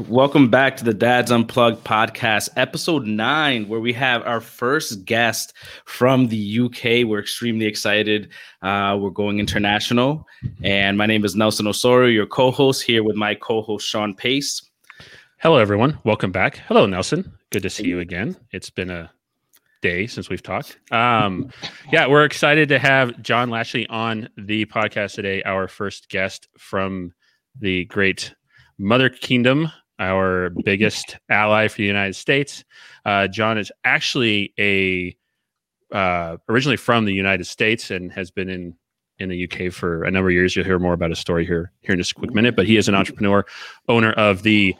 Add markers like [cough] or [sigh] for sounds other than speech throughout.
Welcome back to the Dads Unplugged podcast, episode nine, where we have our first guest from the UK. We're extremely excited. Uh, we're going international. And my name is Nelson Osorio, your co host, here with my co host, Sean Pace. Hello, everyone. Welcome back. Hello, Nelson. Good to see you again. It's been a day since we've talked. Um, yeah, we're excited to have John Lashley on the podcast today, our first guest from the great Mother Kingdom our biggest ally for the United States. Uh, John is actually a uh, originally from the United States and has been in in the UK for a number of years. You'll hear more about his story here here in just a quick minute. But he is an entrepreneur, owner of the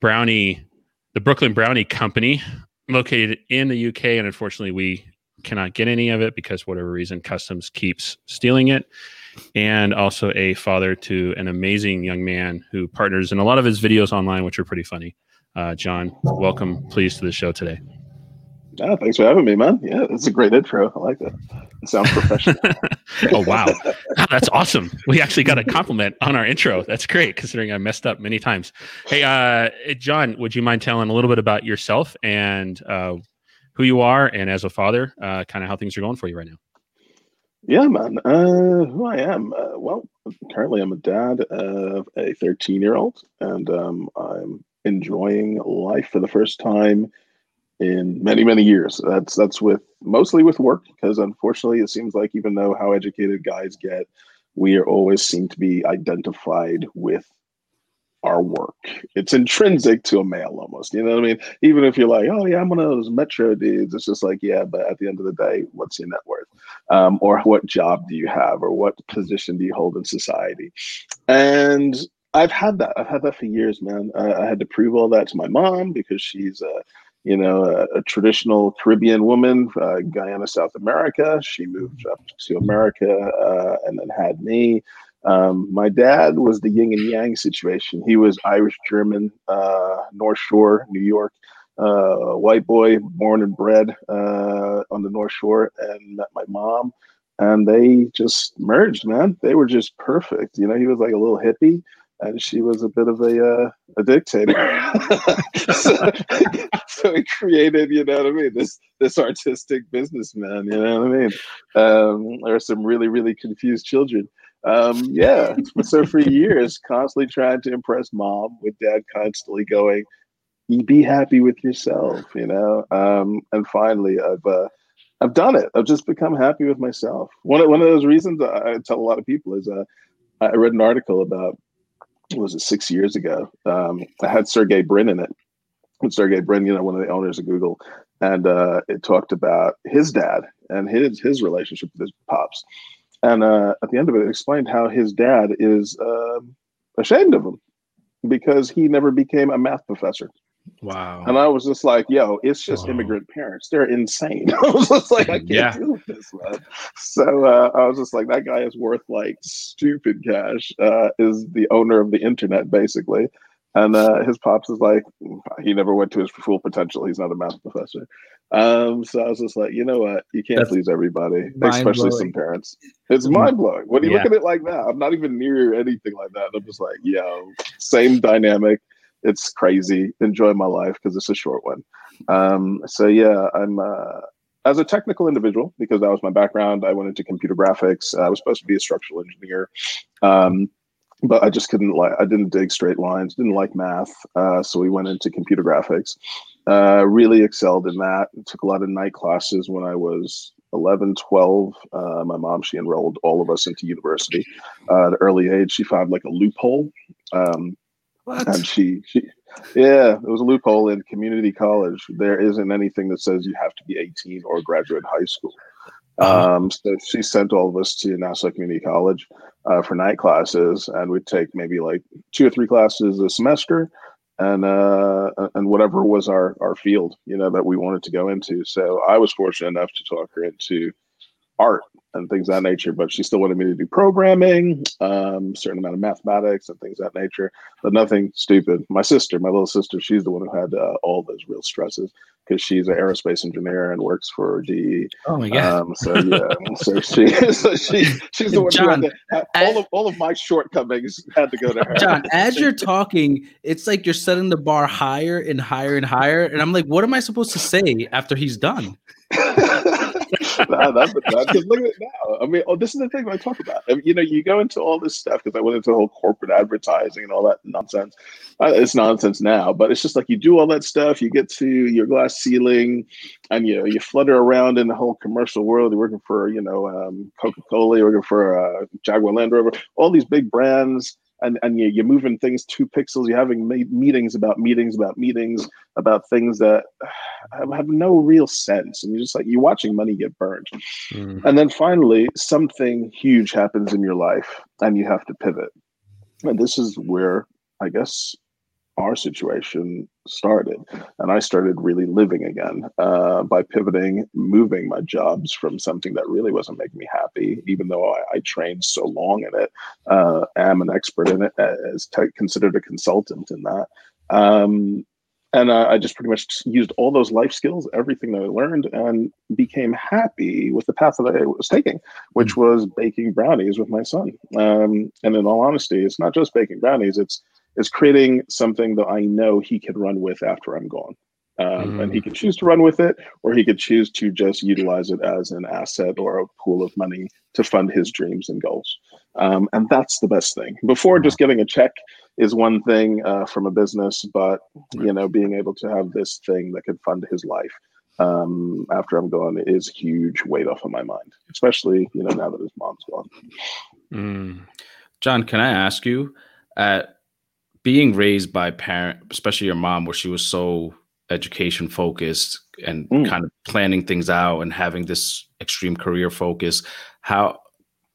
Brownie, the Brooklyn Brownie Company, located in the UK. And unfortunately, we cannot get any of it because whatever reason, customs keeps stealing it and also a father to an amazing young man who partners in a lot of his videos online, which are pretty funny. Uh, John, welcome, please, to the show today. Yeah, thanks for having me, man. Yeah, it's a great intro. I like that. It sounds professional. [laughs] oh wow, that's awesome. We actually got a compliment on our intro. That's great, considering I messed up many times. Hey, uh, John, would you mind telling a little bit about yourself and uh, who you are, and as a father, uh, kind of how things are going for you right now? Yeah, man. Uh, who I am? Uh, well, currently I'm a dad of a 13 year old, and um, I'm enjoying life for the first time in many many years. That's that's with mostly with work because unfortunately it seems like even though how educated guys get, we are always seem to be identified with our work. It's intrinsic to a male almost. You know what I mean? Even if you're like, oh yeah, I'm one of those metro dudes, it's just like, yeah, but at the end of the day, what's your net worth? Um, or what job do you have or what position do you hold in society? And I've had that. I've had that for years, man. I, I had to prove all that to my mom because she's a you know, a, a traditional Caribbean woman, uh, Guyana, South America. She moved up to America uh, and then had me. Um, my dad was the yin and yang situation. He was Irish German, uh, North Shore, New York, uh, white boy, born and bred uh, on the North Shore, and met my mom, and they just merged. Man, they were just perfect. You know, he was like a little hippie. And she was a bit of a uh, a dictator, [laughs] so, [laughs] so he created, you know what I mean, this this artistic businessman. You know what I mean? Um, there are some really really confused children, um, yeah. so for years, constantly trying to impress mom, with dad constantly going, "You be happy with yourself," you know. Um, and finally, I've uh, I've done it. I've just become happy with myself. One of, one of those reasons I, I tell a lot of people is uh, I read an article about was it six years ago? Um, I had Sergey Brin in it. And Sergey Brin, you know, one of the owners of Google, and uh, it talked about his dad and his his relationship with his pops and uh, at the end of it, it explained how his dad is uh, ashamed of him because he never became a math professor. Wow. And I was just like, yo, it's just wow. immigrant parents. They're insane. [laughs] I was just like, I can't yeah. deal with this, man. So uh, I was just like, that guy is worth like stupid cash, uh, is the owner of the internet, basically. And uh, his pops is like, he never went to his full potential. He's not a math professor. Um, so I was just like, you know what? You can't That's please everybody, especially some parents. It's mm-hmm. mind blowing. When you yeah. look at it like that, I'm not even near anything like that. I'm just like, yo, same dynamic. It's crazy. Enjoy my life because it's a short one. Um, so yeah, I'm uh, as a technical individual because that was my background. I went into computer graphics. I was supposed to be a structural engineer. Um, but I just couldn't like I didn't dig straight lines, didn't like math, uh, so we went into computer graphics. Uh, really excelled in that. Took a lot of night classes when I was 11, 12. Uh, my mom she enrolled all of us into university uh, at an early age. She found like a loophole, um, and she she yeah, it was a loophole in community college. There isn't anything that says you have to be 18 or graduate high school. Uh-huh. Um, so she sent all of us to Nassau Community College uh, for night classes, and we'd take maybe like two or three classes a semester, and uh, and whatever was our our field, you know, that we wanted to go into. So I was fortunate enough to talk her into art and things that nature, but she still wanted me to do programming, um, certain amount of mathematics and things that nature, but nothing stupid. My sister, my little sister, she's the one who had uh, all those real stresses because she's an aerospace engineer and works for GE. Oh my god! Um, so yeah, [laughs] so she, [laughs] so she, she's the one John, who had to, all of all of my shortcomings had to go to her. John, [laughs] as you're talking, it's like you're setting the bar higher and higher and higher, and I'm like, what am I supposed to say after he's done? Nah, that's because look at it now. I mean, oh, this is the thing I talk about. I mean, you know, you go into all this stuff because I went into the whole corporate advertising and all that nonsense. Uh, it's nonsense now, but it's just like you do all that stuff. You get to your glass ceiling, and you you flutter around in the whole commercial world. You're working for you know um, Coca Cola. You're working for uh, Jaguar Land Rover. All these big brands and and you, are moving things two pixels. You're having meetings about meetings about meetings about things that [sighs] have no real sense, and you're just like you're watching money get burned. Mm. And then finally, something huge happens in your life, and you have to pivot. And this is where I guess our situation started. And I started really living again uh, by pivoting, moving my jobs from something that really wasn't making me happy, even though I, I trained so long in it, uh, am an expert in it, as considered a consultant in that. Um, and uh, I just pretty much used all those life skills, everything that I learned, and became happy with the path that I was taking, which mm. was baking brownies with my son. Um, and in all honesty, it's not just baking brownies; it's is creating something that I know he can run with after I'm gone. Um, mm. And he can choose to run with it, or he could choose to just utilize it as an asset or a pool of money to fund his dreams and goals. Um, and that's the best thing. Before just getting a check is one thing uh, from a business, but you know, being able to have this thing that could fund his life um, after I'm gone is huge weight off of my mind, especially you know now that his mom's gone. Mm. John, can I ask you at being raised by parent, especially your mom, where she was so education focused and mm. kind of planning things out and having this extreme career focus, how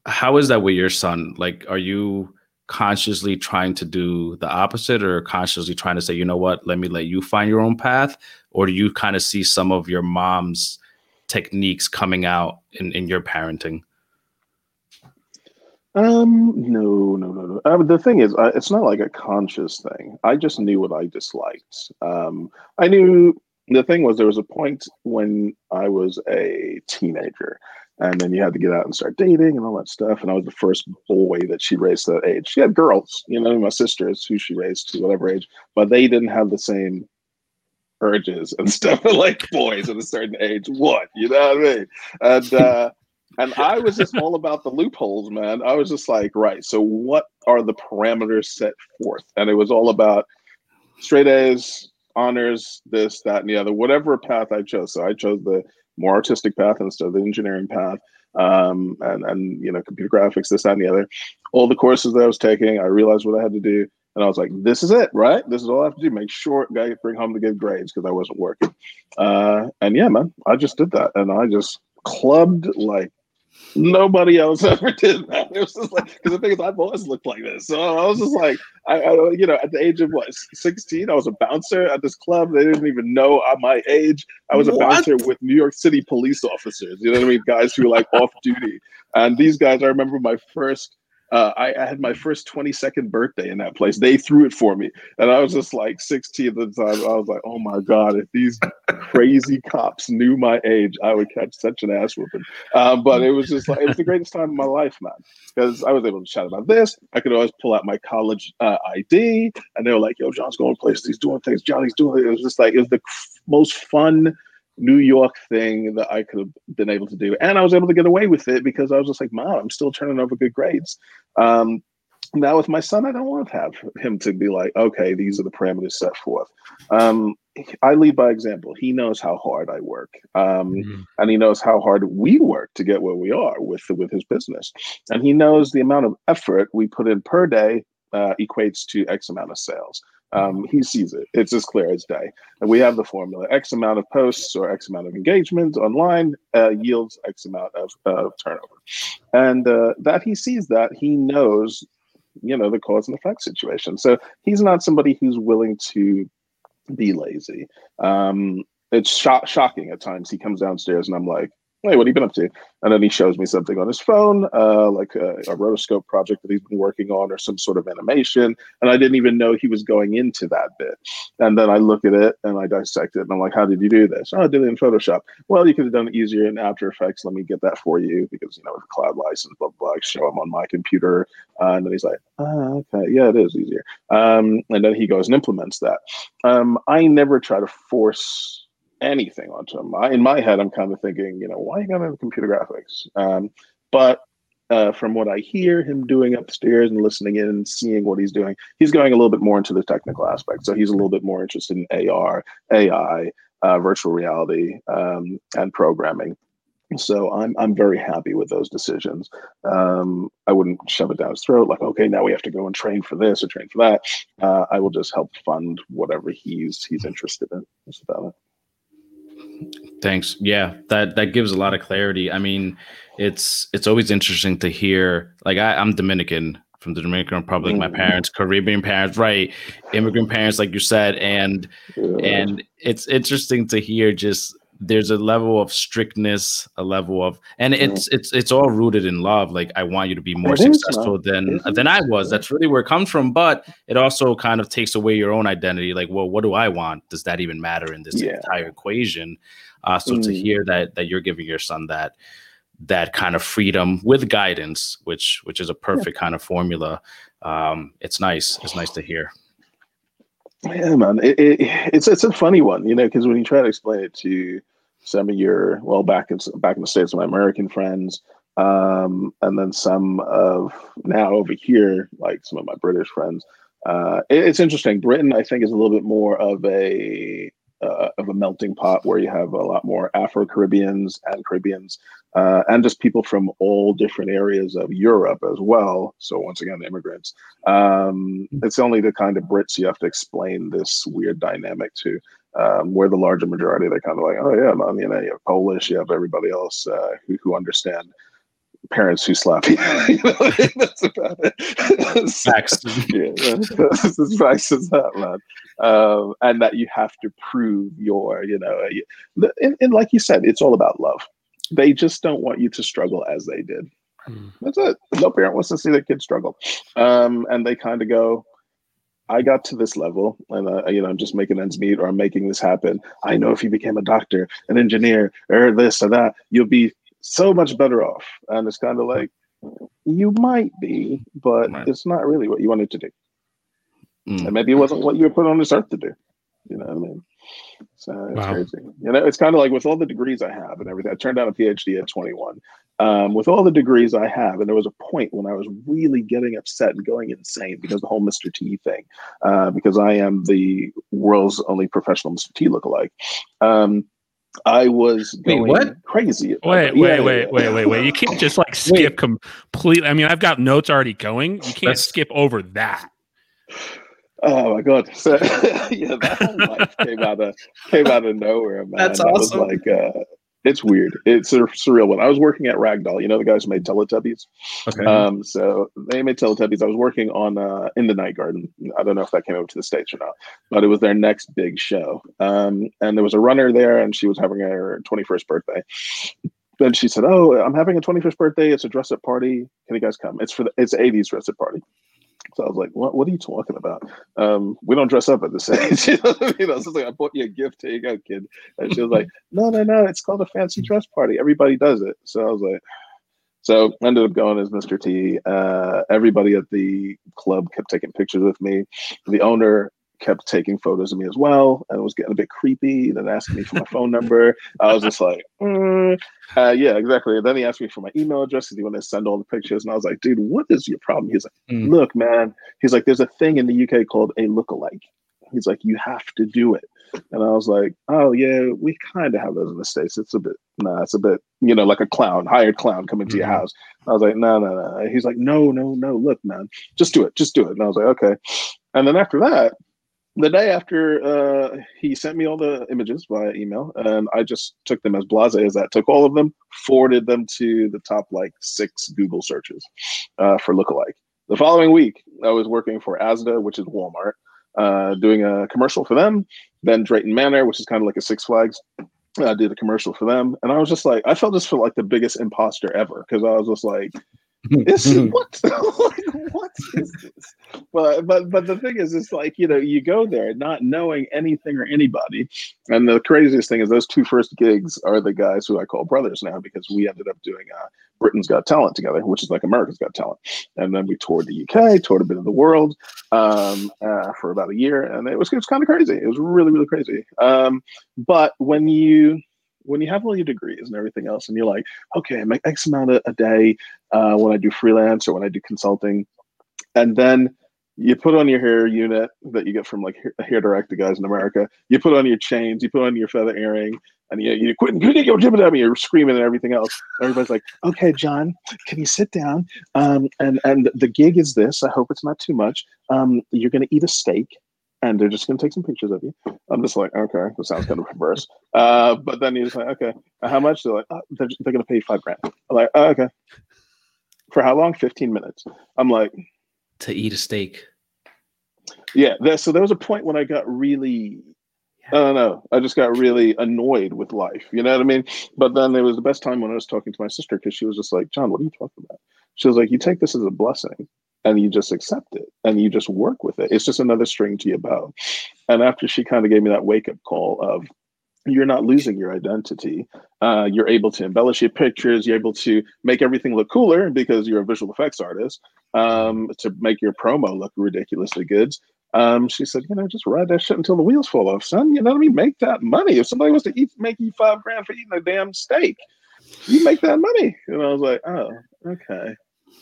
how is that with your son? Like, are you consciously trying to do the opposite or consciously trying to say, you know what, let me let you find your own path? Or do you kind of see some of your mom's techniques coming out in, in your parenting? Um, no, no, no, no. Um, the thing is, it's not like a conscious thing. I just knew what I disliked. Um, I knew the thing was there was a point when I was a teenager, and then you had to get out and start dating and all that stuff. And I was the first boy that she raised that age. She had girls, you know, my sisters who she raised to whatever age, but they didn't have the same urges and [laughs] stuff like boys at a certain age. What you know what I mean? And uh, and I was just all about the loopholes, man. I was just like, right. So what are the parameters set forth? And it was all about straight A's, honors, this, that, and the other, whatever path I chose. So I chose the more artistic path instead of the engineering path. Um, and and you know, computer graphics, this, that, and the other. All the courses that I was taking, I realized what I had to do. And I was like, this is it, right? This is all I have to do. Make sure I bring home the good grades because I wasn't working. Uh, and yeah, man, I just did that. And I just clubbed like Nobody else [laughs] ever did that. It was just like because the thing is, I've always looked like this. So I was just like, I, I, you know, at the age of what, sixteen, I was a bouncer at this club. They didn't even know uh, my age. I was a bouncer with New York City police officers. You know what I mean? Guys who were like off duty. And these guys, I remember my first uh, I, I, had my first 22nd birthday in that place. They threw it for me. And I was just like 16 at the time. I was like, oh my God, if these crazy cops knew my age, I would catch such an ass whooping. Um, but it was just like, it was the greatest time of my life, man. Because I was able to chat about this. I could always pull out my college uh, ID. And they were like, yo, John's going places. He's doing things. Johnny's doing it. It was just like, it was the most fun New York thing that I could have been able to do. And I was able to get away with it because I was just like, Mom, I'm still turning over good grades. Um, now with my son, I don't want to have him to be like, okay, these are the parameters set forth. Um, I lead by example. He knows how hard I work, um, mm-hmm. and he knows how hard we work to get where we are with with his business. And he knows the amount of effort we put in per day uh, equates to X amount of sales. Um, he sees it. It's as clear as day. And we have the formula: X amount of posts or X amount of engagement online uh, yields X amount of uh, turnover. And uh, that he sees that, he knows, you know, the cause and effect situation. So he's not somebody who's willing to be lazy. Um, it's shocking at times. He comes downstairs and I'm like, hey, what have you been up to? And then he shows me something on his phone, uh, like a, a, rotoscope project that he's been working on or some sort of animation. And I didn't even know he was going into that bit. And then I look at it and I dissect it and I'm like, how did you do this? Oh, I did it in Photoshop. Well, you could have done it easier in After Effects. Let me get that for you because, you know, with cloud license, blah, blah, blah, show him on my computer. Uh, and then he's like, oh, okay, yeah, it is easier. Um, and then he goes and implements that. Um, I never try to force anything onto him. I, in my head, I'm kind of thinking, you know, why are you going to computer graphics? Um, but uh, from what I hear him doing upstairs and listening in and seeing what he's doing, he's going a little bit more into the technical aspect. So he's a little bit more interested in AR, AI, uh, virtual reality, um, and programming. So I'm I'm very happy with those decisions. Um, I wouldn't shove it down his throat like, okay, now we have to go and train for this or train for that. Uh, I will just help fund whatever he's he's interested in. That's about it. Thanks. Yeah, that that gives a lot of clarity. I mean, it's it's always interesting to hear. Like I, I'm Dominican from the Dominican Republic. My mm. parents, Caribbean parents, right? Immigrant parents, like you said, and and it's interesting to hear just there's a level of strictness, a level of, and it's it's it's all rooted in love. Like I want you to be more successful than than I was. That's really where it comes from. But it also kind of takes away your own identity. Like, well, what do I want? Does that even matter in this yeah. entire equation? Uh, so mm. to hear that that you're giving your son that that kind of freedom with guidance, which which is a perfect yeah. kind of formula. Um, it's nice. It's nice to hear. Yeah, man, it, it, it's it's a funny one, you know, because when you try to explain it to some of your well back in back in the states, my American friends, um, and then some of now over here, like some of my British friends, uh, it, it's interesting. Britain, I think, is a little bit more of a uh, of a melting pot where you have a lot more Afro Caribbeans and Caribbeans, uh, and just people from all different areas of Europe as well. So once again, immigrants. Um, it's only the kind of Brits you have to explain this weird dynamic to. Um, where the larger majority, they're kind of like, oh yeah, you know, you have Polish, you have everybody else uh, who, who understand parents who slap [laughs] you. you know, [laughs] that's about it. [laughs] Facts. yeah, that's as facts as that, man. Um, and that you have to prove your, you know, you, and, and, like you said, it's all about love. They just don't want you to struggle as they did. Mm. That's it. No parent wants to see their kid struggle. Um, and they kind of go, I got to this level and, uh, you know, I'm just making ends meet or I'm making this happen. I know if you became a doctor, an engineer, or this or that, you'll be so much better off. And it's kind of like, you might be, but right. it's not really what you wanted to do. Mm. And maybe it wasn't what you were put on this earth to do. You know what I mean? So it's wow. crazy. You know, it's kind of like with all the degrees I have and everything. I turned down a PhD at 21. Um, with all the degrees I have, and there was a point when I was really getting upset and going insane because the whole Mr. T thing, uh, because I am the world's only professional Mr. T lookalike. Um, I was going wait, what? crazy. Wait, wait, yeah, wait, yeah. wait, wait, wait. You can't [laughs] just like skip completely. I mean, I've got notes already going. You can't That's... skip over that. Oh my god! So [laughs] yeah, that whole life came out of came out of nowhere, man. That's awesome. That was like uh, it's weird. It's a surreal one. I was working at Ragdoll. You know the guys who made Teletubbies. Okay. Um, so they made Teletubbies. I was working on uh, in the Night Garden. I don't know if that came over to the states or not, but it was their next big show. Um, and there was a runner there, and she was having her 21st birthday. Then she said, "Oh, I'm having a 21st birthday. It's a dress up party. Can you guys come? It's for the it's 80s dress up party." So I was like, what, what are you talking about? Um, we don't dress up at this [laughs] age. you know what I mean? I was like, I bought you a gift. Here you go, kid. And she was like, no, no, no. It's called a fancy dress party. Everybody does it. So I was like, so I ended up going as Mr. T. Uh, everybody at the club kept taking pictures with me. The owner kept taking photos of me as well, and it was getting a bit creepy. Then asking me for my phone number. I was just like, mm. uh, yeah, exactly. And then he asked me for my email address because he wanted to send all the pictures, and I was like, dude, what is your problem? He's like, mm. look, man. He's like, there's a thing in the UK called a lookalike. He's like, you have to do it. And I was like, oh yeah, we kind of have those in the states. It's a bit, nah, it's a bit, you know, like a clown, hired clown coming to mm-hmm. your house. I was like, no, no, no. He's like, no, no, no. Look, man, just do it, just do it. And I was like, okay. And then after that, the day after uh, he sent me all the images via email, and I just took them as blase as that. Took all of them, forwarded them to the top like six Google searches uh, for lookalike. The following week, I was working for Asda, which is Walmart, uh, doing a commercial for them. Then Drayton Manor, which is kind of like a Six Flags. I did a commercial for them, and I was just like, I felt just felt like the biggest imposter ever because I was just like, [laughs] this what [laughs] [laughs] what is [laughs] this? But but but the thing is, it's like you know, you go there not knowing anything or anybody, and the craziest thing is those two first gigs are the guys who I call brothers now because we ended up doing uh, Britain's Got Talent together, which is like America's Got Talent, and then we toured the UK, toured a bit of the world um, uh, for about a year, and it was it was kind of crazy. It was really really crazy. Um, but when you when you have all your degrees and everything else, and you're like, okay, I make X amount a, a day uh, when I do freelance or when I do consulting, and then you put on your hair unit that you get from like hair, director guys in America. You put on your chains, you put on your feather earring, and you you quit you're screaming and everything else. Everybody's like, "Okay, John, can you sit down?" Um, and and the gig is this. I hope it's not too much. Um, you're going to eat a steak, and they're just going to take some pictures of you. I'm just like, okay, that sounds kind of perverse. Uh, but then you're like, okay, how much? They're like, oh, they're, they're going to pay you five grand. I'm like, oh, okay. For how long? 15 minutes. I'm like, to eat a steak. Yeah. There, so there was a point when I got really, I don't know, I just got really annoyed with life. You know what I mean? But then it was the best time when I was talking to my sister because she was just like, John, what are you talking about? She was like, you take this as a blessing and you just accept it and you just work with it. It's just another string to your bow. And after she kind of gave me that wake up call of, you're not losing your identity. Uh, you're able to embellish your pictures. You're able to make everything look cooler because you're a visual effects artist. Um, to make your promo look ridiculously good. Um, she said, you know, just ride that shit until the wheels fall off, son. You know what I mean? Make that money. If somebody was to eat, make you five grand for eating a damn steak, you make that money. And I was like, oh, okay.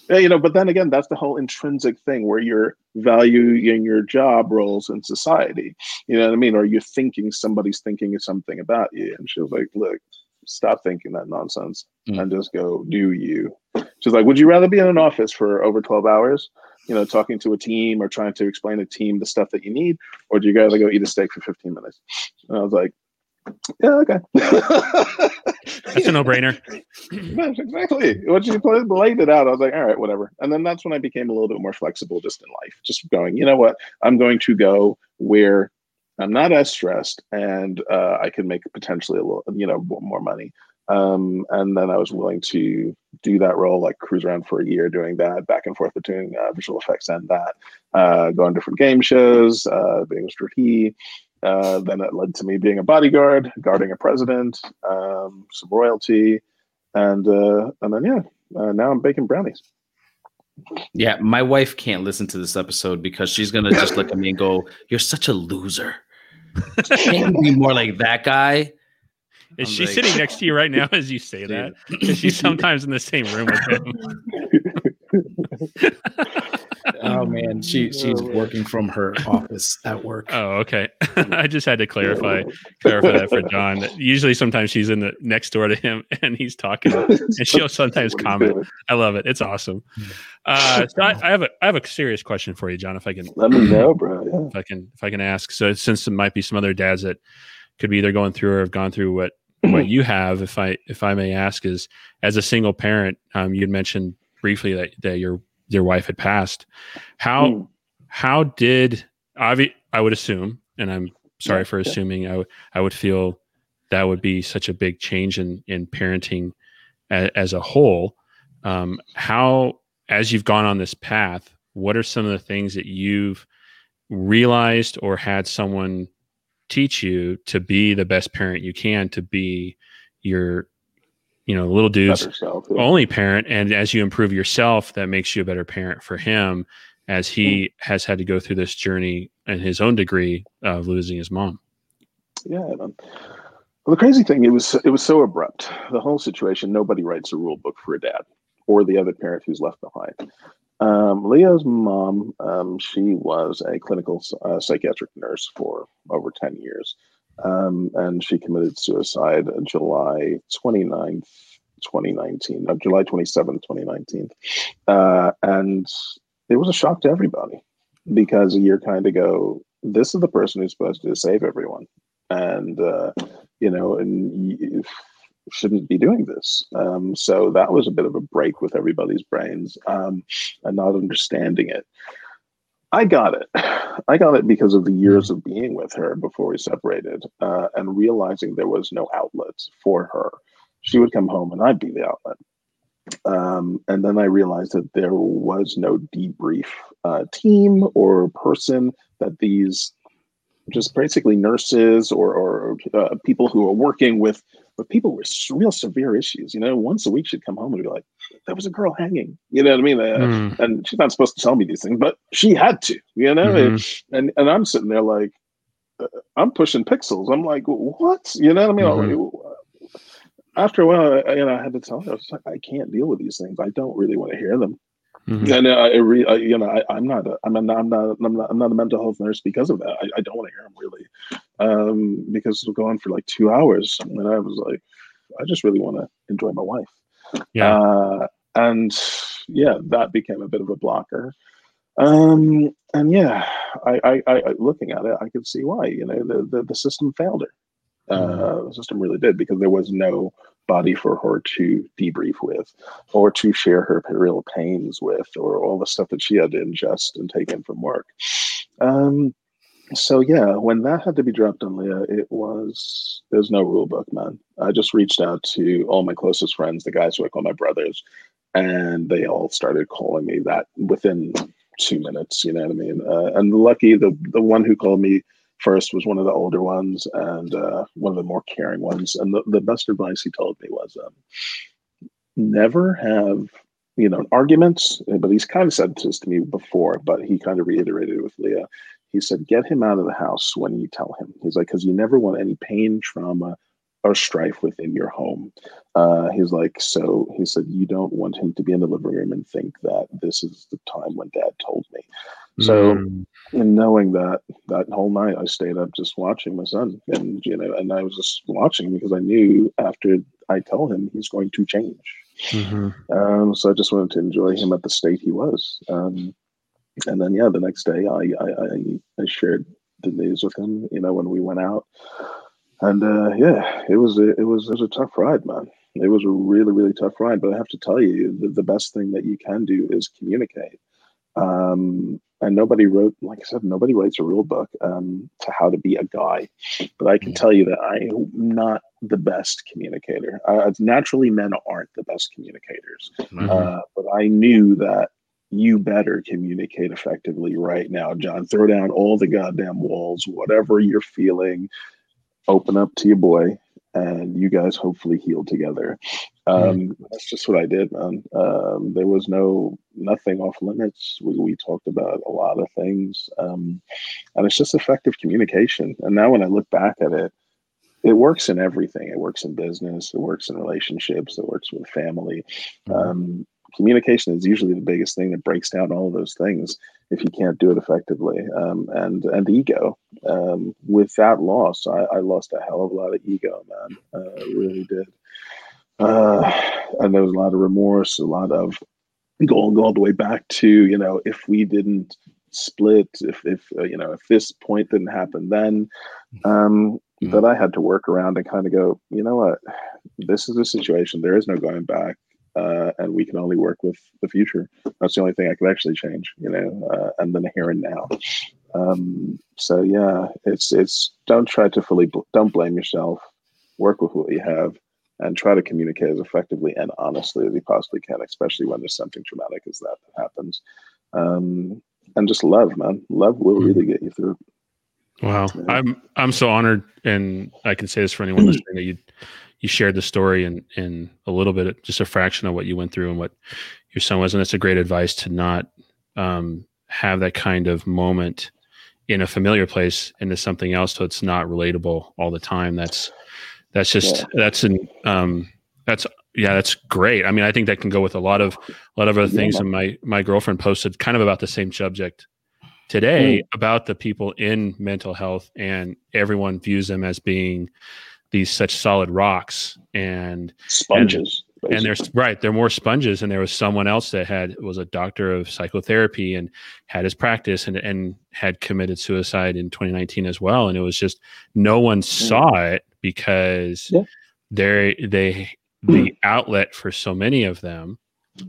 Yeah, you know, but then again, that's the whole intrinsic thing where you're valuing your job roles in society. You know what I mean? Or you're thinking somebody's thinking something about you. And she was like, look, stop thinking that nonsense mm. and just go do you. She's like, would you rather be in an office for over 12 hours, you know, talking to a team or trying to explain a team the stuff that you need? Or do you rather go eat a steak for 15 minutes? And I was like, yeah, okay. [laughs] that's a no-brainer. [laughs] that's exactly. Once you laid it out, I was like, all right, whatever. And then that's when I became a little bit more flexible just in life. Just going, you know what? I'm going to go where I'm not as stressed and uh, I can make potentially a little, you know, more money. Um, and then I was willing to do that role, like cruise around for a year doing that, back and forth between uh, visual effects and that, uh, on different game shows, uh, being a strategy, uh, then it led to me being a bodyguard, guarding a president, um, some royalty, and uh, and then yeah, uh, now I'm baking brownies. Yeah, my wife can't listen to this episode because she's gonna just look at me and go, "You're such a loser." Can't be more like that guy. Is I'm she like, sitting next to you right now as you say [laughs] that? Because she's sometimes in the same room with [laughs] him. [laughs] oh man, she she's oh, working from her office at work. Oh, okay. [laughs] I just had to clarify clarify that for John. Usually, sometimes she's in the next door to him [laughs] and he's talking, [laughs] and she'll sometimes comment. I love it. It's awesome. Uh, so I, I, have a I have a serious question for you, John. If I can, let me [clears throat] know, bro. Yeah. If I can, if I can ask. So, since there might be some other dads that could be either going through or have gone through what what you have, if I if I may ask, is as a single parent, um, you'd mentioned briefly that that your your wife had passed. How mm. how did I I would assume, and I'm sorry for assuming, I, w- I would feel that would be such a big change in in parenting a, as a whole. Um, how as you've gone on this path, what are some of the things that you've realized or had someone teach you to be the best parent you can to be your you know, little dude's self, yeah. only parent. And as you improve yourself, that makes you a better parent for him as he mm. has had to go through this journey in his own degree of losing his mom. Yeah. well, the crazy thing, it was it was so abrupt. The whole situation. Nobody writes a rule book for a dad or the other parent who's left behind. Um, Leo's mom, um, she was a clinical uh, psychiatric nurse for over ten years. Um, and she committed suicide July 29th, 2019, uh, July 27th, 2019. Uh, and it was a shock to everybody because you're kind of go, this is the person who's supposed to save everyone. And, uh, you know, and you shouldn't be doing this. Um, so that was a bit of a break with everybody's brains um, and not understanding it. I got it. [sighs] I got it because of the years of being with her before we separated uh, and realizing there was no outlets for her. She would come home and I'd be the outlet. Um, and then I realized that there was no debrief uh, team or person that these just basically nurses or, or uh, people who are working with with people with real severe issues. You know, once a week she'd come home and be like, "There was a girl hanging." You know what I mean? Uh, mm. And she's not supposed to tell me these things, but she had to. You know, mm-hmm. and and I'm sitting there like, uh, I'm pushing pixels. I'm like, what? You know what I mean? Mm-hmm. After a while, I, you know, I had to tell her, I was like, I can't deal with these things. I don't really want to hear them. Mm-hmm. And uh, I, re, uh, you know, I, am not, a, I'm, not, I'm not, I'm not, I'm not a mental health nurse because of that. I, I don't want to hear them really, um, because it'll go on for like two hours, and I was like, I just really want to enjoy my wife. Yeah. Uh, and yeah, that became a bit of a blocker. Um, and yeah, I, I, I, looking at it, I could see why. You know, the the, the system failed her. Mm-hmm. Uh, the system really did because there was no body for her to debrief with or to share her real pains with or all the stuff that she had to ingest and take in from work. Um, so yeah, when that had to be dropped on Leo, it was there's no rule book, man. I just reached out to all my closest friends, the guys who I call my brothers, and they all started calling me that within two minutes. You know what I mean? Uh, and lucky the the one who called me first was one of the older ones and uh, one of the more caring ones. And the, the best advice he told me was um, never have, you know, arguments, but he's kind of said this to me before, but he kind of reiterated it with Leo. He said, get him out of the house when you tell him. He's like, because you never want any pain, trauma, or strife within your home. Uh, he's like, so he said, you don't want him to be in the living room and think that this is the time when dad told me. So, mm. in knowing that, that whole night I stayed up just watching my son, and you know, and I was just watching because I knew after I tell him he's going to change. Mm-hmm. Um, so I just wanted to enjoy him at the state he was. Um, and then, yeah, the next day I, I, I, I shared the news with him. You know, when we went out, and uh, yeah, it was a, it was it was a tough ride, man. It was a really really tough ride. But I have to tell you, the, the best thing that you can do is communicate. Um, and nobody wrote, like I said, nobody writes a rule book um, to how to be a guy. But I can tell you that I am not the best communicator. Uh, naturally, men aren't the best communicators. Mm-hmm. Uh, but I knew that you better communicate effectively right now, John. Throw down all the goddamn walls, whatever you're feeling, open up to your boy and you guys hopefully heal together. Um. That's just what I did, man. Um, there was no nothing off limits. We, we talked about a lot of things, um, and it's just effective communication. And now, when I look back at it, it works in everything. It works in business. It works in relationships. It works with family. Mm communication is usually the biggest thing that breaks down all of those things if you can't do it effectively. Um, and and ego. Um, with that loss, I, I, lost a hell of a lot of ego, man. Uh, really did. Uh, and there was a lot of remorse, a lot of going all the way back to you know if we didn't split, if if uh, you know if this point didn't happen, then um, mm-hmm. that I had to work around and kind of go, you know what, this is a situation. There is no going back uh, and we can only work with the future. That's the only thing I could actually change, you know, uh, and then here and now. Um, so yeah, it's it's don't try to fully bl- don't blame yourself. Work with what you have, and try to communicate as effectively and honestly as you possibly can, especially when there's something traumatic as that that happens. Um, and just love, man. Love will hmm. really get you through. Wow, yeah. I'm I'm so honored, and I can say this for anyone listening that you you shared the story and in a little bit, just a fraction of what you went through and what your son was. And that's a great advice to not um, have that kind of moment in a familiar place into something else. So it's not relatable all the time. That's, that's just, yeah. that's an, um, that's, yeah, that's great. I mean, I think that can go with a lot of, a lot of other things. Yeah. And my, my girlfriend posted kind of about the same subject today mm. about the people in mental health and everyone views them as being, these such solid rocks and sponges. And, and there's right, they're more sponges. And there was someone else that had was a doctor of psychotherapy and had his practice and and had committed suicide in 2019 as well. And it was just no one mm. saw it because yeah. they they the outlet for so many of them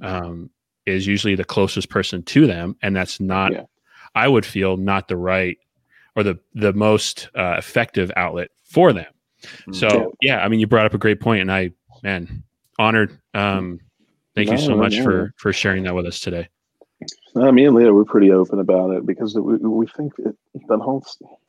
um, is usually the closest person to them, and that's not yeah. I would feel not the right or the the most uh, effective outlet for them. Mm. So yeah, I mean, you brought up a great point, and I man honored. Um, thank no, you so much for for sharing that with us today. Uh, me and Leo, we're pretty open about it because we, we think that, that whole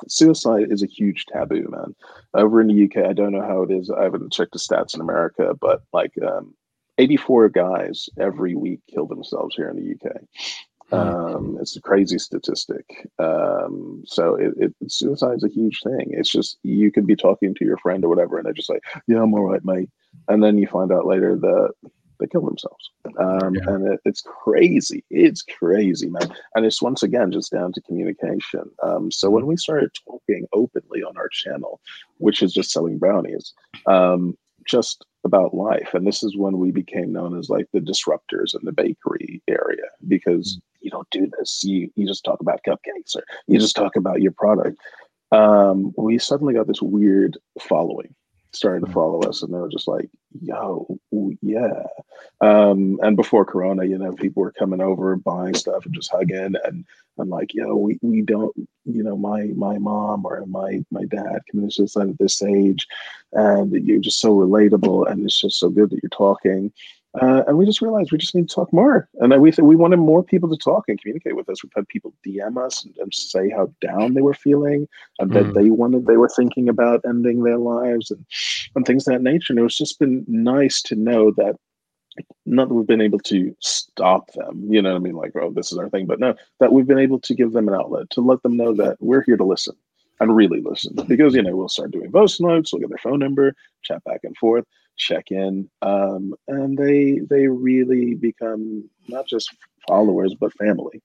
suicide is a huge taboo, man. Over in the UK, I don't know how it is. I haven't checked the stats in America, but like um, 84 guys every week kill themselves here in the UK. Um, it's a crazy statistic. Um, so it, it, suicide is a huge thing. It's just you could be talking to your friend or whatever, and they're just like, "Yeah, I'm all right, mate," and then you find out later that they kill themselves. Um, yeah. And it, it's crazy. It's crazy, man. And it's once again just down to communication. Um, so when we started talking openly on our channel, which is just selling brownies, um, just about life, and this is when we became known as like the disruptors in the bakery area because mm-hmm. You don't do this. You you just talk about cupcakes or you just talk about your product. Um, we suddenly got this weird following started to follow us and they were just like yo yeah um, and before corona you know people were coming over buying stuff and just hugging and i'm like yo we, we don't you know my my mom or my my dad committed suicide at this age and you're just so relatable and it's just so good that you're talking uh, and we just realized we just need to talk more. And we th- we wanted more people to talk and communicate with us. We've had people DM us and, and say how down they were feeling and mm. that hmm. they wanted, they were thinking about ending their lives and, and things of that nature. And it was just been nice to know that not that we've been able to stop them, you know what I mean? Like, oh, this is our thing, but no, that we've been able to give them an outlet to let them know that we're here to listen and really listen because, you know, we'll start doing voice notes, we'll get their phone number, chat back and forth check in, um, and they they really become not just followers but family.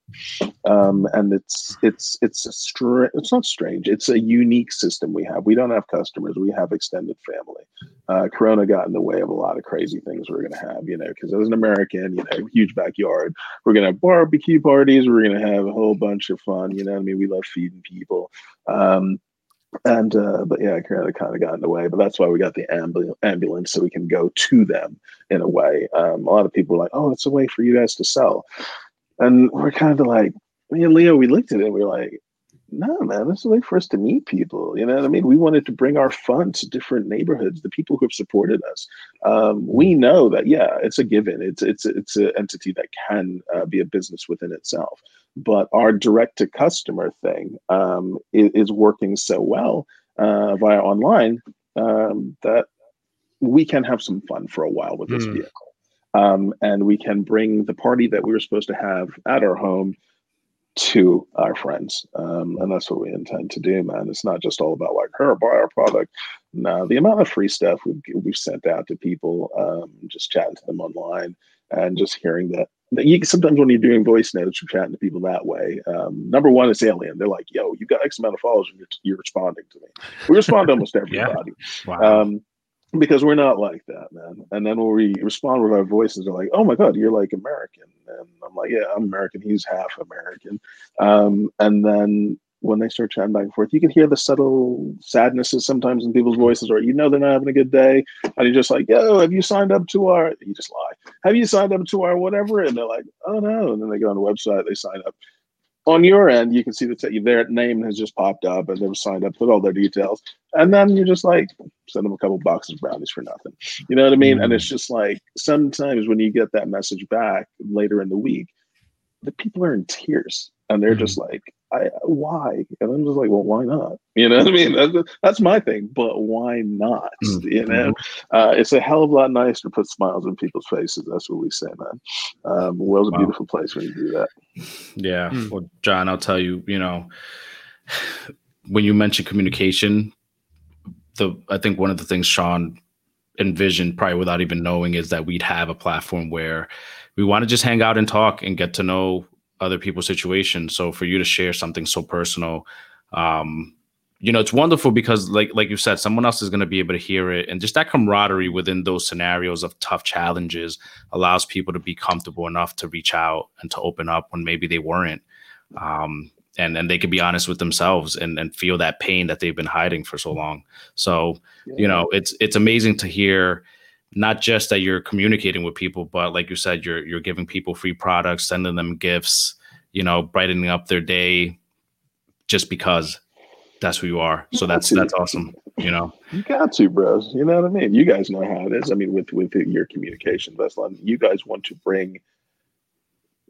Um, and it's it's it's a str- it's not strange. It's a unique system we have. We don't have customers. We have extended family. Uh, Corona got in the way of a lot of crazy things we're going to have, you know, because as an American, you know, huge backyard. We're going to have barbecue parties. We're going to have a whole bunch of fun. You know, I mean, we love feeding people. Um, and uh, but yeah, Corona kind of got in the way. But that's why we got the ambul- ambulance so we can go to them in a way. Um, a lot of people are like, "Oh, it's a way for you guys to sell," and we're kind of like, me and Leo, we looked at it, and we are like, "No, man, this is a way for us to meet people." You know what I mean? We wanted to bring our fun to different neighborhoods, the people who have supported us. Um, we know that yeah, it's a given. It's it's it's an entity that can uh, be a business within itself but our direct to customer thing um, is, is, working so well uh, via online um, that we can have some fun for a while with this mm. vehicle. Um, and we can bring the party that we were supposed to have at our home to our friends. Um, and that's what we intend to do, man. It's not just all about like, her buy our product. No, the amount of free stuff we've, we've sent out to people, um, just chatting to them online and just hearing that you sometimes when you're doing voice notes, you're chatting to people that way. Um, number one, it's alien. They're like, "Yo, you got X amount of followers, and you're, you're responding to me." We respond to almost [laughs] everybody, yeah. wow. Because we're not like that, man. And then when we respond with our voices, they're like, "Oh my god, you're like American," and I'm like, "Yeah, I'm American. He's half American." Um, and then when they start chatting back and forth, you can hear the subtle sadnesses sometimes in people's voices, or you know they're not having a good day, and you're just like, "Yo, have you signed up to our?" You just lie. Have you signed up to our whatever? And they're like, "Oh no!" And then they go on the website, they sign up. On your end, you can see that their name has just popped up, and they've signed up, put all their details, and then you're just like, send them a couple boxes of brownies for nothing. You know what I mean? Mm-hmm. And it's just like sometimes when you get that message back later in the week, the people are in tears and they're mm-hmm. just like, I, why? And I'm just like, well, why not? You know what I mean? That's, that's my thing, but why not? Mm-hmm. You know, uh, it's a hell of a lot nicer to put smiles on people's faces. That's what we say, man. Um, the world's wow. a beautiful place when you do that. Yeah. Mm. Well, John, I'll tell you, you know, [sighs] when you mention communication, the I think one of the things Sean envisioned, probably without even knowing, is that we'd have a platform where we want to just hang out and talk and get to know other people's situations. So for you to share something so personal, um, you know, it's wonderful because like like you said, someone else is going to be able to hear it, and just that camaraderie within those scenarios of tough challenges allows people to be comfortable enough to reach out and to open up when maybe they weren't. Um, and and they can be honest with themselves and and feel that pain that they've been hiding for so long. So, you know, it's it's amazing to hear not just that you're communicating with people, but like you said, you're you're giving people free products, sending them gifts, you know, brightening up their day just because that's who you are. So that's that's awesome. You know, you got to, bros. You know what I mean. You guys know how it is. I mean, with with your communication, Veslan, you guys want to bring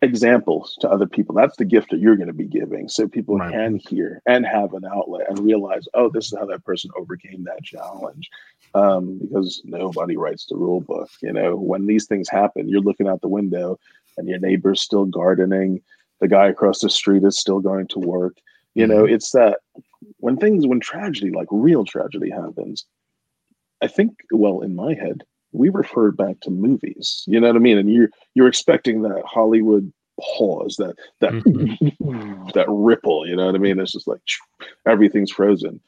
examples to other people. That's the gift that you're going to be giving, so people right. can hear and have an outlet and realize, oh, this is how that person overcame that challenge. Um, because nobody writes the rule book. You know, when these things happen, you're looking out the window and your neighbor's still gardening. The guy across the street is still going to work. You know, mm-hmm. it's that when things, when tragedy, like real tragedy happens, I think, well, in my head, we refer back to movies. You know what I mean? And you're you're expecting that Hollywood pause, that that mm-hmm. [laughs] that ripple. You know what I mean? It's just like everything's frozen.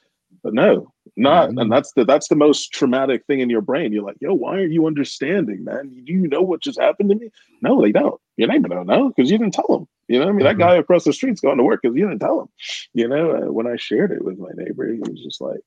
But no, not, mm-hmm. and that's the that's the most traumatic thing in your brain. You're like, yo, why aren't you understanding, man? Do you know what just happened to me? No, they don't. Your neighbor don't know because you didn't tell them. You know, I mean, mm-hmm. that guy across the street's going to work because you didn't tell him. You know, uh, when I shared it with my neighbor, he was just like,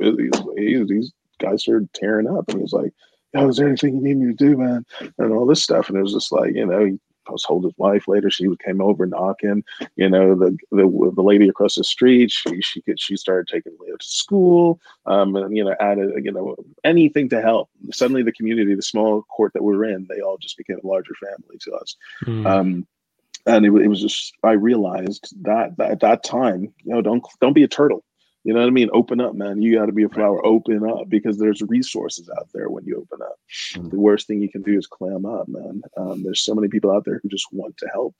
these, these guys started tearing up, and he was like, "Oh, is there anything you need me to do, man?" And all this stuff, and it was just like, you know, he was holding his wife later. She came over knocking. You know, the the, the lady across the street, she she could she started taking Leo to school. Um, and you know, added you know anything to help. Suddenly, the community, the small court that we are in, they all just became a larger family to us. Mm. Um, and it, it was just I realized that, that at that time, you know, don't don't be a turtle. You know what I mean? Open up, man. You got to be a flower. Open up because there's resources out there when you open up. Mm-hmm. The worst thing you can do is clam up, man. Um, there's so many people out there who just want to help,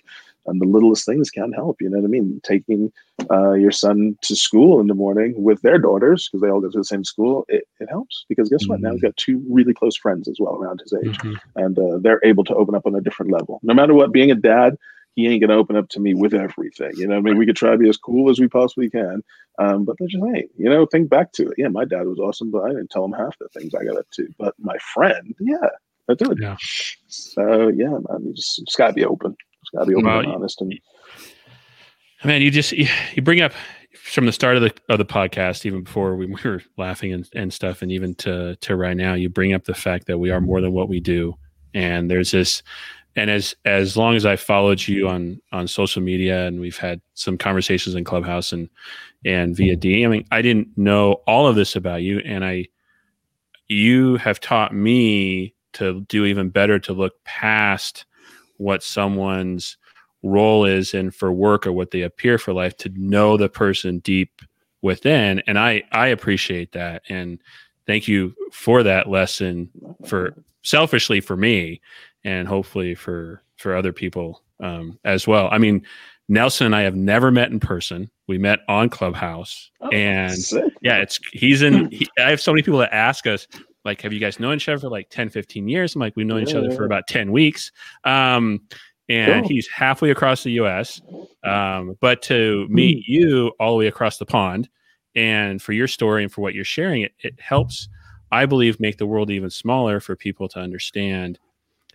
and the littlest things can help. You know what I mean? Taking uh, your son to school in the morning with their daughters because they all go to the same school, it, it helps because guess mm-hmm. what? Now he's mm-hmm. got two really close friends as well around his age, mm-hmm. and uh, they're able to open up on a different level. No matter what, being a dad he ain't gonna open up to me with everything. You know, I mean, we could try to be as cool as we possibly can, um, but they just ain't. You know, think back to it. Yeah, my dad was awesome, but I didn't tell him half the things I got up to. But my friend, yeah, I did. Yeah. So yeah, man, you just, just gotta be open. Just gotta be open well, and honest. And man, you just you, you bring up from the start of the of the podcast, even before we, we were laughing and, and stuff, and even to to right now, you bring up the fact that we are more than what we do, and there's this and as as long as I followed you on on social media and we've had some conversations in Clubhouse and and via mm-hmm. DM, I mean, I didn't know all of this about you, and I you have taught me to do even better to look past what someone's role is in for work or what they appear for life to know the person deep within. And i i appreciate that. And thank you for that lesson for selfishly for me and hopefully for for other people um, as well. I mean, Nelson and I have never met in person. We met on Clubhouse, oh, and sick. yeah, it's he's in. He, I have so many people that ask us, like, have you guys known each other for like 10, 15 years? I'm like, we've known yeah, each other yeah. for about 10 weeks. Um, and cool. he's halfway across the US. Um, but to meet you all the way across the pond and for your story and for what you're sharing, it, it helps, I believe, make the world even smaller for people to understand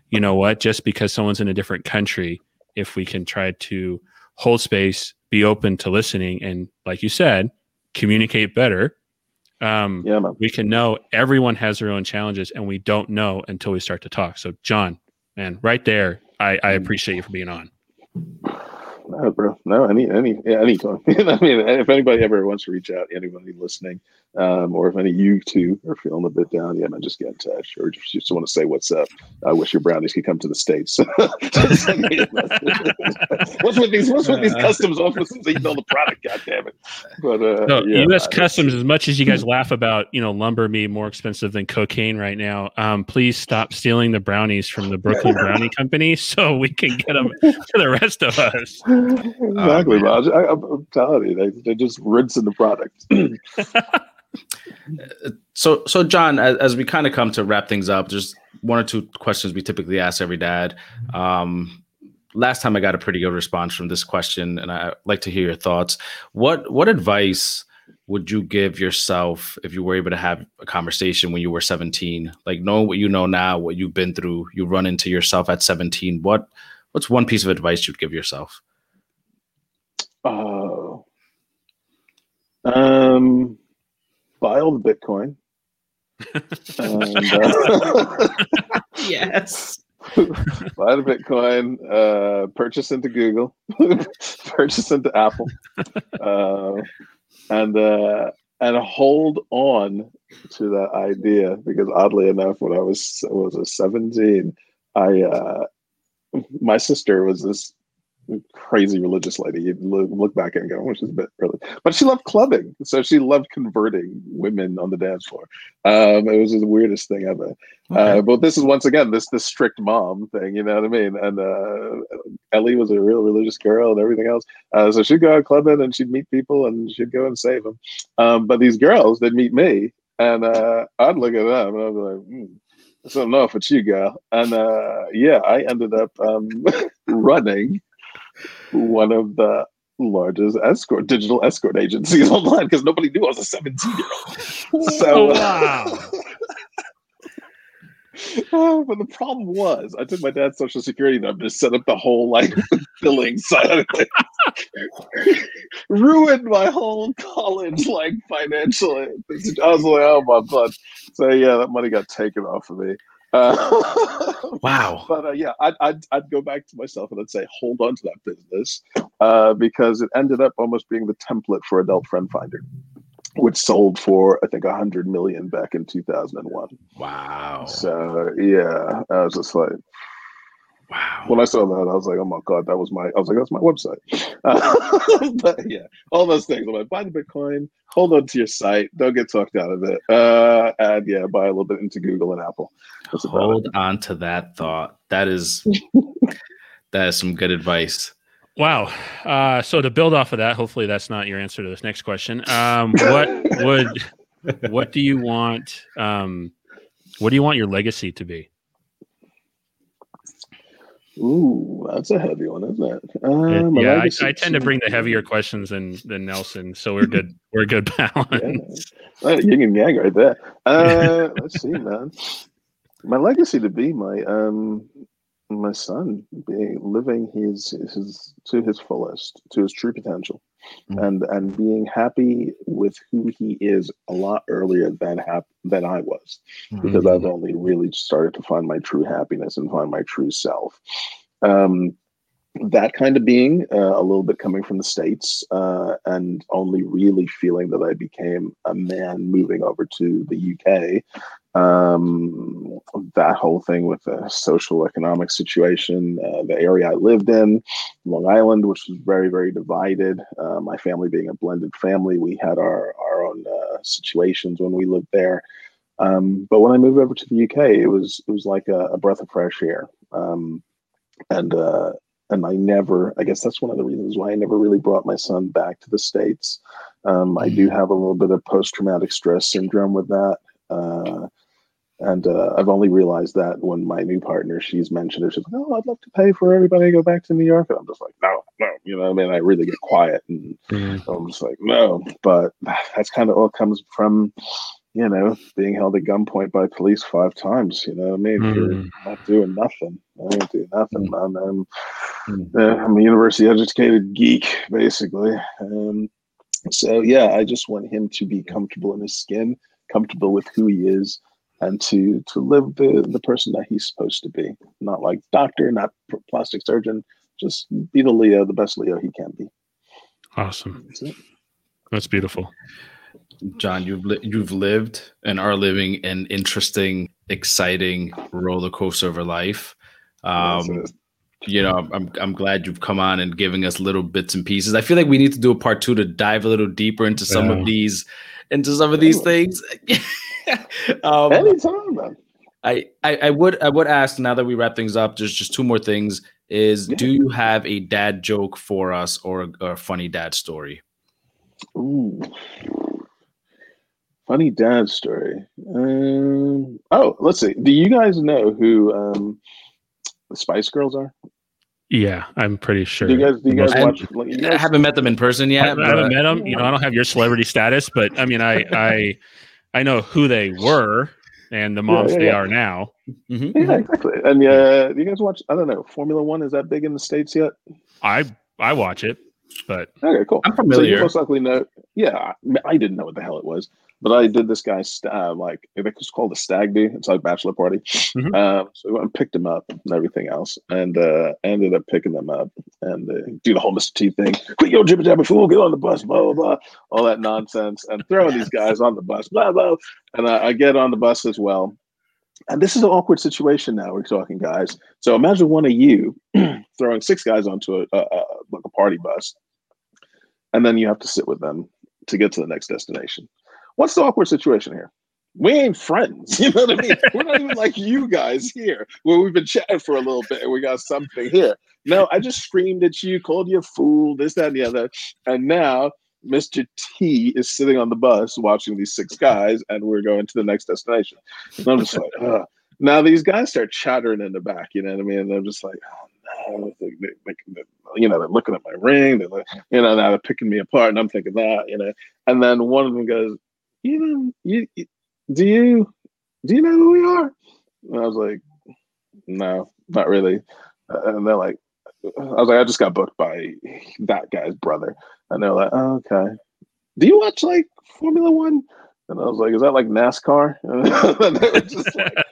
you know what, just because someone's in a different country, if we can try to hold space, be open to listening, and like you said, communicate better, um, yeah, man. we can know everyone has their own challenges, and we don't know until we start to talk. So, John, man, right there, I, I mm. appreciate you for being on. No, bro. No, any any anytime. [laughs] I mean, if anybody ever wants to reach out, anybody listening, um, or if any of you two are feeling a bit down, yeah, man, just get in touch, or just, just want to say what's up. I wish your brownies could come to the states. [laughs] [laughs] what's with these? What's with these customs offices that you know the product? God damn it! But uh, no, yeah, U.S. Customs, as much as you guys laugh about, you know, lumber being more expensive than cocaine right now, um, please stop stealing the brownies from the Brooklyn Brownie [laughs] Company so we can get them to the rest of us. Exactly, oh, I, am telling you, they, they're just rinsing the product. [clears throat] so so john as, as we kind of come to wrap things up there's one or two questions we typically ask every dad. Um, last time i got a pretty good response from this question and i like to hear your thoughts. What what advice would you give yourself if you were able to have a conversation when you were 17 like knowing what you know now what you've been through you run into yourself at 17 what what's one piece of advice you'd give yourself? Uh, um buy all the Bitcoin. and, uh, [laughs] yes. [laughs] buy the Bitcoin, uh, purchase into Google, [laughs] purchase into Apple, uh, and uh, and hold on to that idea because oddly enough, when I was was a seventeen, I uh, my sister was this crazy religious lady. You look, look back and go, oh, she's a bit early. But she loved clubbing. So she loved converting women on the dance floor. Um, it was the weirdest thing ever. Okay. Uh, but this is once again this this strict mom thing, you know what I mean? And uh, Ellie was a real religious girl and everything else. Uh, so she'd go out clubbing and she'd meet people and she'd go and save them. Um, but these girls, they'd meet me and uh, I'd look at them and I'd be like, hmm. So no, if it's you, girl, and uh, yeah, I ended up um, [laughs] running one of the largest escort digital escort agencies [laughs] online because nobody knew I was a 17 year old. [laughs] So, oh, uh, wow. oh, [laughs] but the problem was, I took my dad's social security number to set up the whole like billing side of it. Ruined my whole college like financially. I was like, oh my god. So yeah, that money got taken off of me. Uh, [laughs] wow. But uh, yeah, I'd, I'd, I'd go back to myself and I'd say, hold on to that business uh, because it ended up almost being the template for Adult Friend Finder, which sold for, I think, 100 million back in 2001. Wow. So yeah, I was just like, Wow. When I saw that, I was like, oh my God, that was my, I was like, that's my website. Uh, [laughs] but yeah, all those things. I'm like, buy the Bitcoin, hold on to your site, don't get talked out of it. Uh, and yeah, buy a little bit into Google and Apple. That's hold on to that thought. That is, [laughs] that is some good advice. Wow. Uh, so to build off of that, hopefully that's not your answer to this next question. Um, what would, what do you want, um, what do you want your legacy to be? Ooh, that's a heavy one, isn't it? Um, yeah, I, I, tend to bring the heavier questions than than Nelson, so we're good. [laughs] we're good balance. Yeah. Yin and yang right there. Uh, [laughs] let's see, man. My legacy to be my um my son being living his his to his fullest, to his true potential, mm-hmm. and and being happy with who he is a lot earlier than hap- than I was, mm-hmm. because I've only really started to find my true happiness and find my true self. Um, that kind of being uh, a little bit coming from the states uh, and only really feeling that i became a man moving over to the uk um, that whole thing with the social economic situation uh, the area i lived in long island which was very very divided uh, my family being a blended family we had our, our own uh, situations when we lived there. Um, but when i moved over to the uk it was it was like a, a breath of fresh air. Um, and uh, and I never, I guess that's one of the reasons why I never really brought my son back to the States. Um, I do mm-hmm. have a little bit of post traumatic stress syndrome with that. Uh, and uh, I've only realized that when my new partner, she's mentioned it. She's like, "Oh, I'd love to pay for everybody to go back to New York," and I'm just like, "No, no," you know. I mean, I really get quiet, and mm-hmm. I'm just like, "No." But [sighs] that's kind of all comes from you know, being held at gunpoint by police five times. You know what I mean? Mm. You're not doing nothing. I ain't doing nothing, mm. man. I'm, mm. I'm a university educated geek, basically. Um, so yeah, I just want him to be comfortable in his skin, comfortable with who he is, and to to live the the person that he's supposed to be. Not like doctor, not plastic surgeon. Just be the Leo, the best Leo he can be. Awesome. That's, That's beautiful. John, you've li- you've lived and are living an interesting, exciting roller coaster of a life. Um, you know, I'm I'm glad you've come on and giving us little bits and pieces. I feel like we need to do a part two to dive a little deeper into some yeah. of these, into some of these things. [laughs] um, Anytime, man. I, I, I would I would ask now that we wrap things up. There's just two more things. Is yeah. do you have a dad joke for us or a, or a funny dad story? Ooh. Funny dad story. Um, oh, let's see. Do you guys know who um, the Spice Girls are? Yeah, I'm pretty sure. Do you guys, do you guys watch? Like, you guys, I haven't met them in person yet. I, I haven't met them. You know, I don't have your celebrity status, but I mean, I I I know who they were and the moms yeah, yeah, they yeah. are now. Mm-hmm. Yeah, exactly. And uh, do you guys watch? I don't know. Formula One is that big in the states yet? I I watch it, but okay, cool. I'm familiar. So you most likely know. Yeah, I didn't know what the hell it was. But I did this guy's uh, like I think it's called a stag do. It's like bachelor party. Mhm. Um, so we went and picked him up and everything else, and uh, ended up picking them up and uh, do the whole Mr. T thing. Quit your jibber jabber fool, get on the bus, blah blah blah, all that nonsense, and throwing these guys on the bus, blah blah. And I, I get on the bus as well. And this is an awkward situation now. We're talking guys. So imagine one of you [clears throat] throwing six guys onto a, a, a like a party bus, and then you have to sit with them to get to the next destination. What's the awkward situation here? We ain't friends. [laughs] You know what I mean? We're not even like you guys here, where we've been chatting for a little bit and we got something here. No, I just screamed at you, called you a fool, this, that, and the other. And now Mr. T is sitting on the bus watching these six guys, and we're going to the next destination. And I'm just like, Ugh. now these guys start chattering in the back, you know what I mean? And I'm just like, oh no, they, they, they, you know, they're looking at my ring, they're like, you know, now they're picking me apart, and I'm thinking that, you know. And then one of them goes, you know, you, you do you do you know who we are? And I was like, no, not really. Uh, and they're like, I was like, I just got booked by that guy's brother. And they're like, oh, okay. Do you watch like Formula One? And I was like, is that like NASCAR? [laughs] and they were just like, [laughs]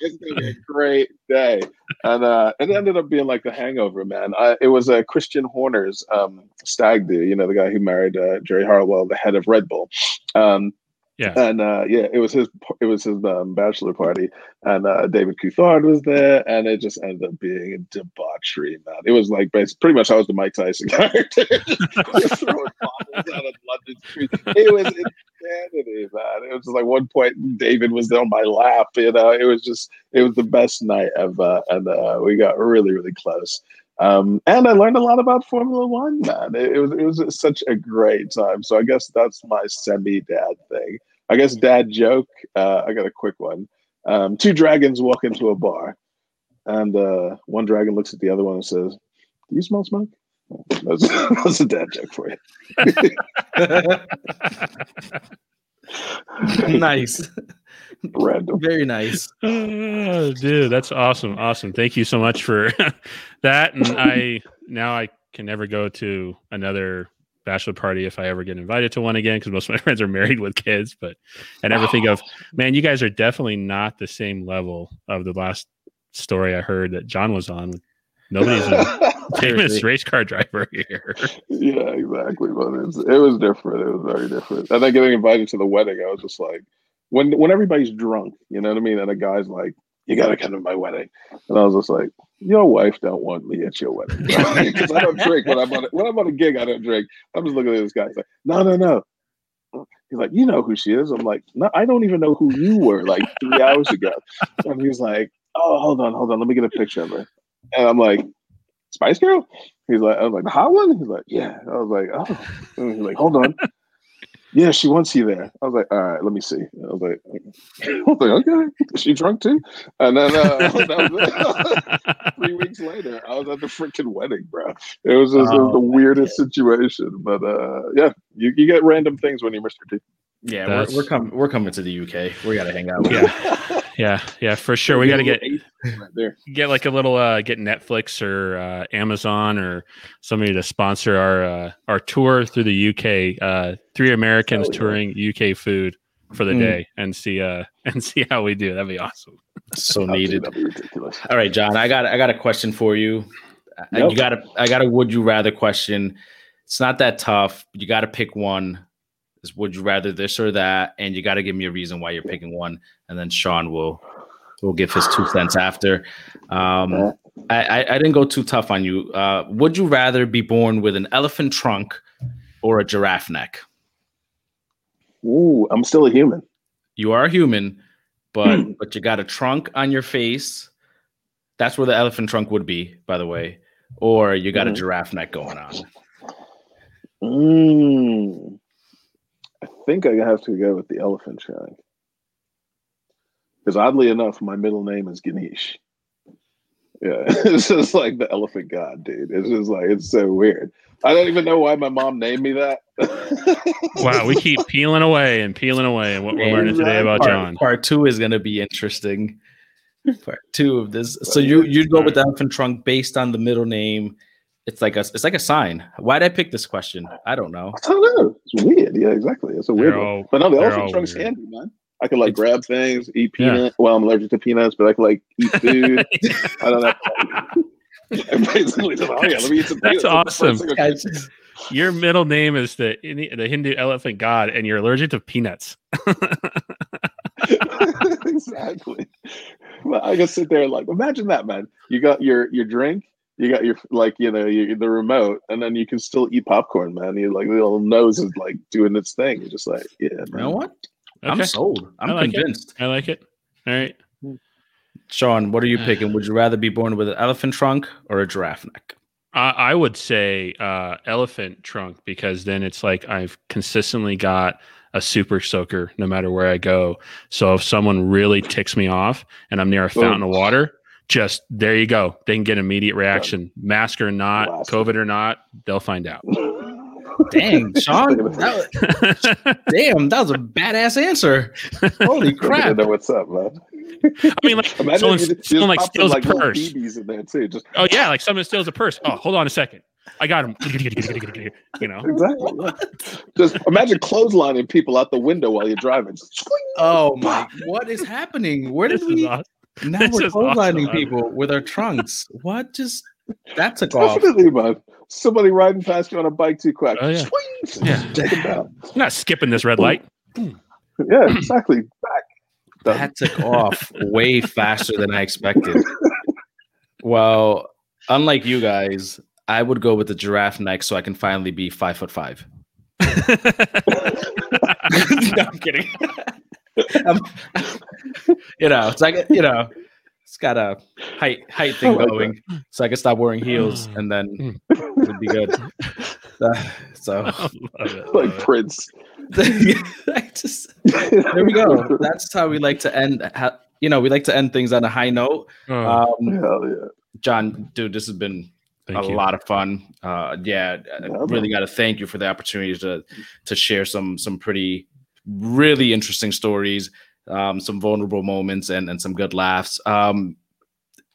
it's gonna be a great day. And uh, it ended up being like the hangover, man. I, it was uh, Christian Horner's um, stag do, you know, the guy who married uh, Geri Halliwell, the head of Red Bull. Um, Yeah. And uh, yeah, it was his it was his um, bachelor party, and uh, David Coulthard was there, and it just ended up being a debauchery, man. It was like pretty much I was the Mike Tyson [laughs] character, throwing bottles out of London street. It was insanity, man. It was just like one point David was on my lap, you know. It was just it was the best night ever, and uh, we got really really close. Um, and I learned a lot about Formula One, man. It, it was it was such a great time. So I guess that's my semi dad thing. I guess dad joke. Uh, I got a quick one. Um, two dragons walk into a bar, and uh, one dragon looks at the other one and says, "Do you smell smoke?" That's, [laughs] that's a dad joke for you. [laughs] nice. Random. Very nice. [laughs] Oh, dude, that's awesome. Awesome. Thank you so much for that. And I now I can never go to another bachelor party if I ever get invited to one again because most of my [laughs] friends are married with kids. But I never think of, man, you guys are definitely not the same level of the last story I heard that John was on. Nobody's a [laughs] famous race car driver here. yeah, exactly. But it's, it was different. It was very different. And then getting invited to the wedding, I was just like, when when everybody's drunk, you know what I mean? And a guy's like, "You got to come to my wedding," and I was just like, "Your wife don't want me at your wedding [laughs] because I don't drink when I'm on a, when I'm on a gig. I don't drink. I'm just looking at this guy. He's like, "No, no, no." He's like, "You know who she is?" I'm like, "No, I don't even know who you were like three hours ago." And he's like, "Oh, hold on, hold on. Let me get a picture of her." And I'm like, "Spice Girl." He's like, I was like, the hot one? He's like, yeah. I was like, oh. And he's like, hold on. Yeah, she wants you there. I was like, all right, let me see. I was like, [laughs] I was like, okay. Is she drunk too? And then uh, [laughs] that was it. [laughs] three weeks later, I was at the freaking wedding, bro. It was just it was Oh, the weirdest situation. But uh, yeah, you, you get random things when you're Mr. T. Yeah, That's- we're, we're coming. We're coming to the UK. We got to hang out. Yeah. yeah, yeah, for sure. We got to get right there. get like a little uh get Netflix or uh, Amazon or somebody to sponsor our uh, our tour through the UK. Uh, three Americans Oh, yeah. touring UK food for the Mm. day and see uh [laughs] and see how we do. That'd be awesome. So needed. that'd be ridiculous. All right, John. I got. I got a question for you. I- You got a I got a. Would you rather question? It's not that tough. You got to pick one. Is would you rather this or that? And you got to give me a reason why you're picking one, and then Sean will will give his two cents after. Um, I, I, I didn't go too tough on you. Uh, would you rather be born with an elephant trunk or a giraffe neck? Ooh, I'm still a human. You are a human, but but you got a trunk on your face. That's where the elephant trunk would be, by the way. Or you got a Mhm. giraffe neck going on. Mm. I think I have to go with the elephant trunk. Because oddly enough, my middle name is Ganesh. Yeah, [laughs] it's just like the elephant god, dude. It's just like it's so weird. I don't even know why my mom named me that. [laughs] Wow, we keep peeling away and peeling away and what we're learning today about part, John. Part two is going to be interesting. Part two of this. So you you go with the elephant trunk based on the middle name, it's like a it's like a sign. Why did I pick this question? I don't know. I don't know. It's weird. Yeah, exactly. It's a weird They're one. But no, the they're elephant all trunk's weird. handy, man. I can like It's- grab things, eat Yeah. peanuts. Well, I'm allergic to peanuts, but I can like eat [laughs] food. I don't know. [laughs] And basically, oh yeah, let me eat some That's peanuts. That's awesome. first thing I Your middle name is the the Hindu elephant god, and you're allergic to peanuts. [laughs] exactly. Well, I can sit there and like imagine that, man. You got your your drink, you got your like you know your, the remote, and then you can still eat popcorn, man. You like the little nose is like doing its thing. You're just like, yeah, you man. know what? I'm sold. I'm I like it. convinced. I like it. All right. Sean, what are you picking? Would you rather be born with an elephant trunk or a giraffe neck? I, I would say uh, elephant trunk because then it's like I've consistently got a super soaker no matter where I go. So if someone really ticks me off and I'm near a fountain of water, just there you go. They can get immediate reaction. Mask or not, COVID or not, they'll find out. [laughs] Dang, [laughs] Sean. That was, damn, that was a badass answer. [laughs] Holy Look crap. it, know what's up, man. I mean, like [laughs] Imagine someone, if just someone like steals some, a like, purse. BBs in there too. Just Oh yeah, like someone steals a purse. Oh, hold on a second. I got him. You know. exactly. yeah. Just imagine clotheslining people out the window while you're driving. Oh my, what is happening? Where did is we? awesome. Now this we're is awesome. clotheslining people with our trunks. What just that took off? Definitely, man. Somebody riding past you on a bike too quick. Oh, yeah. Swing! Yeah. Take them down. I'm not skipping this red light. Yeah, exactly. Back. Done. That took off way faster than I expected. Well, unlike you guys, I would go with the giraffe neck so I can finally be five foot five. [laughs] [laughs] no, I'm kidding. [laughs] Um, you know, it's like you know, it's got a height height [laughs] thing like going, so I can stop wearing heels, and then it'd be good. [laughs] Uh, so [laughs] it, like it. Prince. Just there we go. That's how we like to end. Ha, you know, we like to end things on a high note. Oh, Um, Hell yeah. John, dude, this has been thank a you. lot of fun. Uh, yeah, I really got to thank you for the opportunity to to share some some pretty really interesting stories, um, some vulnerable moments, and and some good laughs. Um,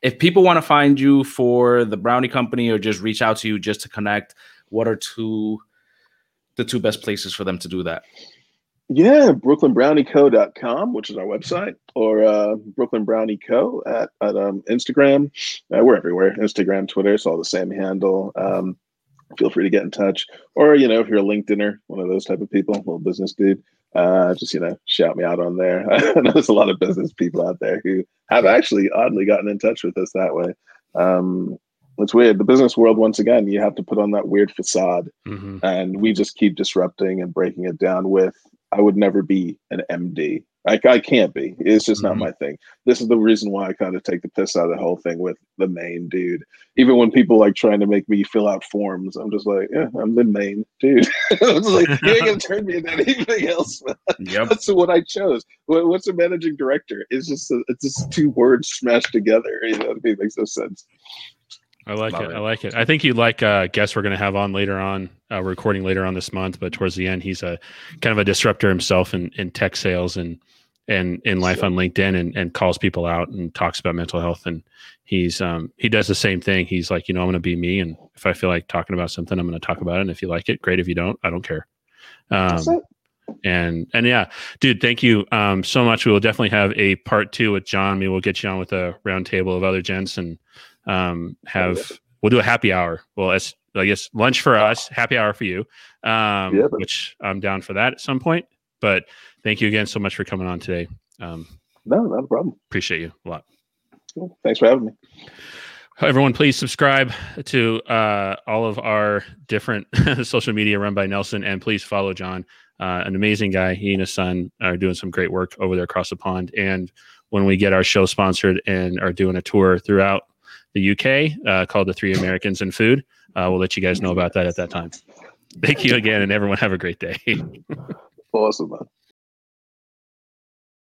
if people want to find you for the Brownie Company or just reach out to you just to connect, what are two the two best places for them to do that? Yeah, brooklynbrownieco.com, which is our website, or uh, Brooklyn Brownie Co. at, at um, Instagram. Uh, we're everywhere Instagram, Twitter, it's all the same handle. Um, feel free to get in touch. Or, you know, if you're a LinkedIner, one of those type of people, little business dude, uh, just, you know, shout me out on there. [laughs] I know there's a lot of business people out there who have actually oddly gotten in touch with us that way. Um, it's weird. The business world, once again, you have to put on that weird facade Mhm. and we just keep disrupting and breaking it down with i would never be an md like i can't be. It's just Mhm. not my thing. This is the reason why i kind of take the piss out of the whole thing with the main dude. Even when people like trying to make me fill out forms i'm just like yeah i'm the main dude. [laughs] It's like you ain't gonna turn me into anything else. [laughs] Yep. that's what i chose. What's a managing director? It's just a, it's just two words smashed together you know it makes no sense I like Love it. it. I like it. I think you like uh guest we're going to have on later on, uh, recording later on this month. But towards the end, he's a kind of a disruptor himself in, in tech sales and and in life on LinkedIn, and, and calls people out and talks about mental health. And he's um he does the same thing. He's like, you know, I'm going to be me, and if I feel like talking about something, I'm going to talk about it. And if you like it, great. If you don't, I don't care. Um, and and yeah, dude, thank you um so much. We will definitely have a part two with John. Maybe we'll get you on with a round table of other gents and um have we'll do a happy hour. Well, as I guess lunch for us, happy hour for you. Um, Yeah, which I'm down for that at some point. But thank you again so much for coming on today. Um, no not a problem appreciate you a lot. Cool. thanks for having me Everyone, please subscribe to uh, all of our different [laughs] social media run by Nelson, and please follow John. Uh, an amazing guy. He and his son are doing some great work over there across the pond. And when we get our show sponsored and are doing a tour throughout the UK uh, called the Three Americans and Food, uh, we'll let you guys know about that at that time. Thank you again, and everyone have a great day. [laughs] awesome man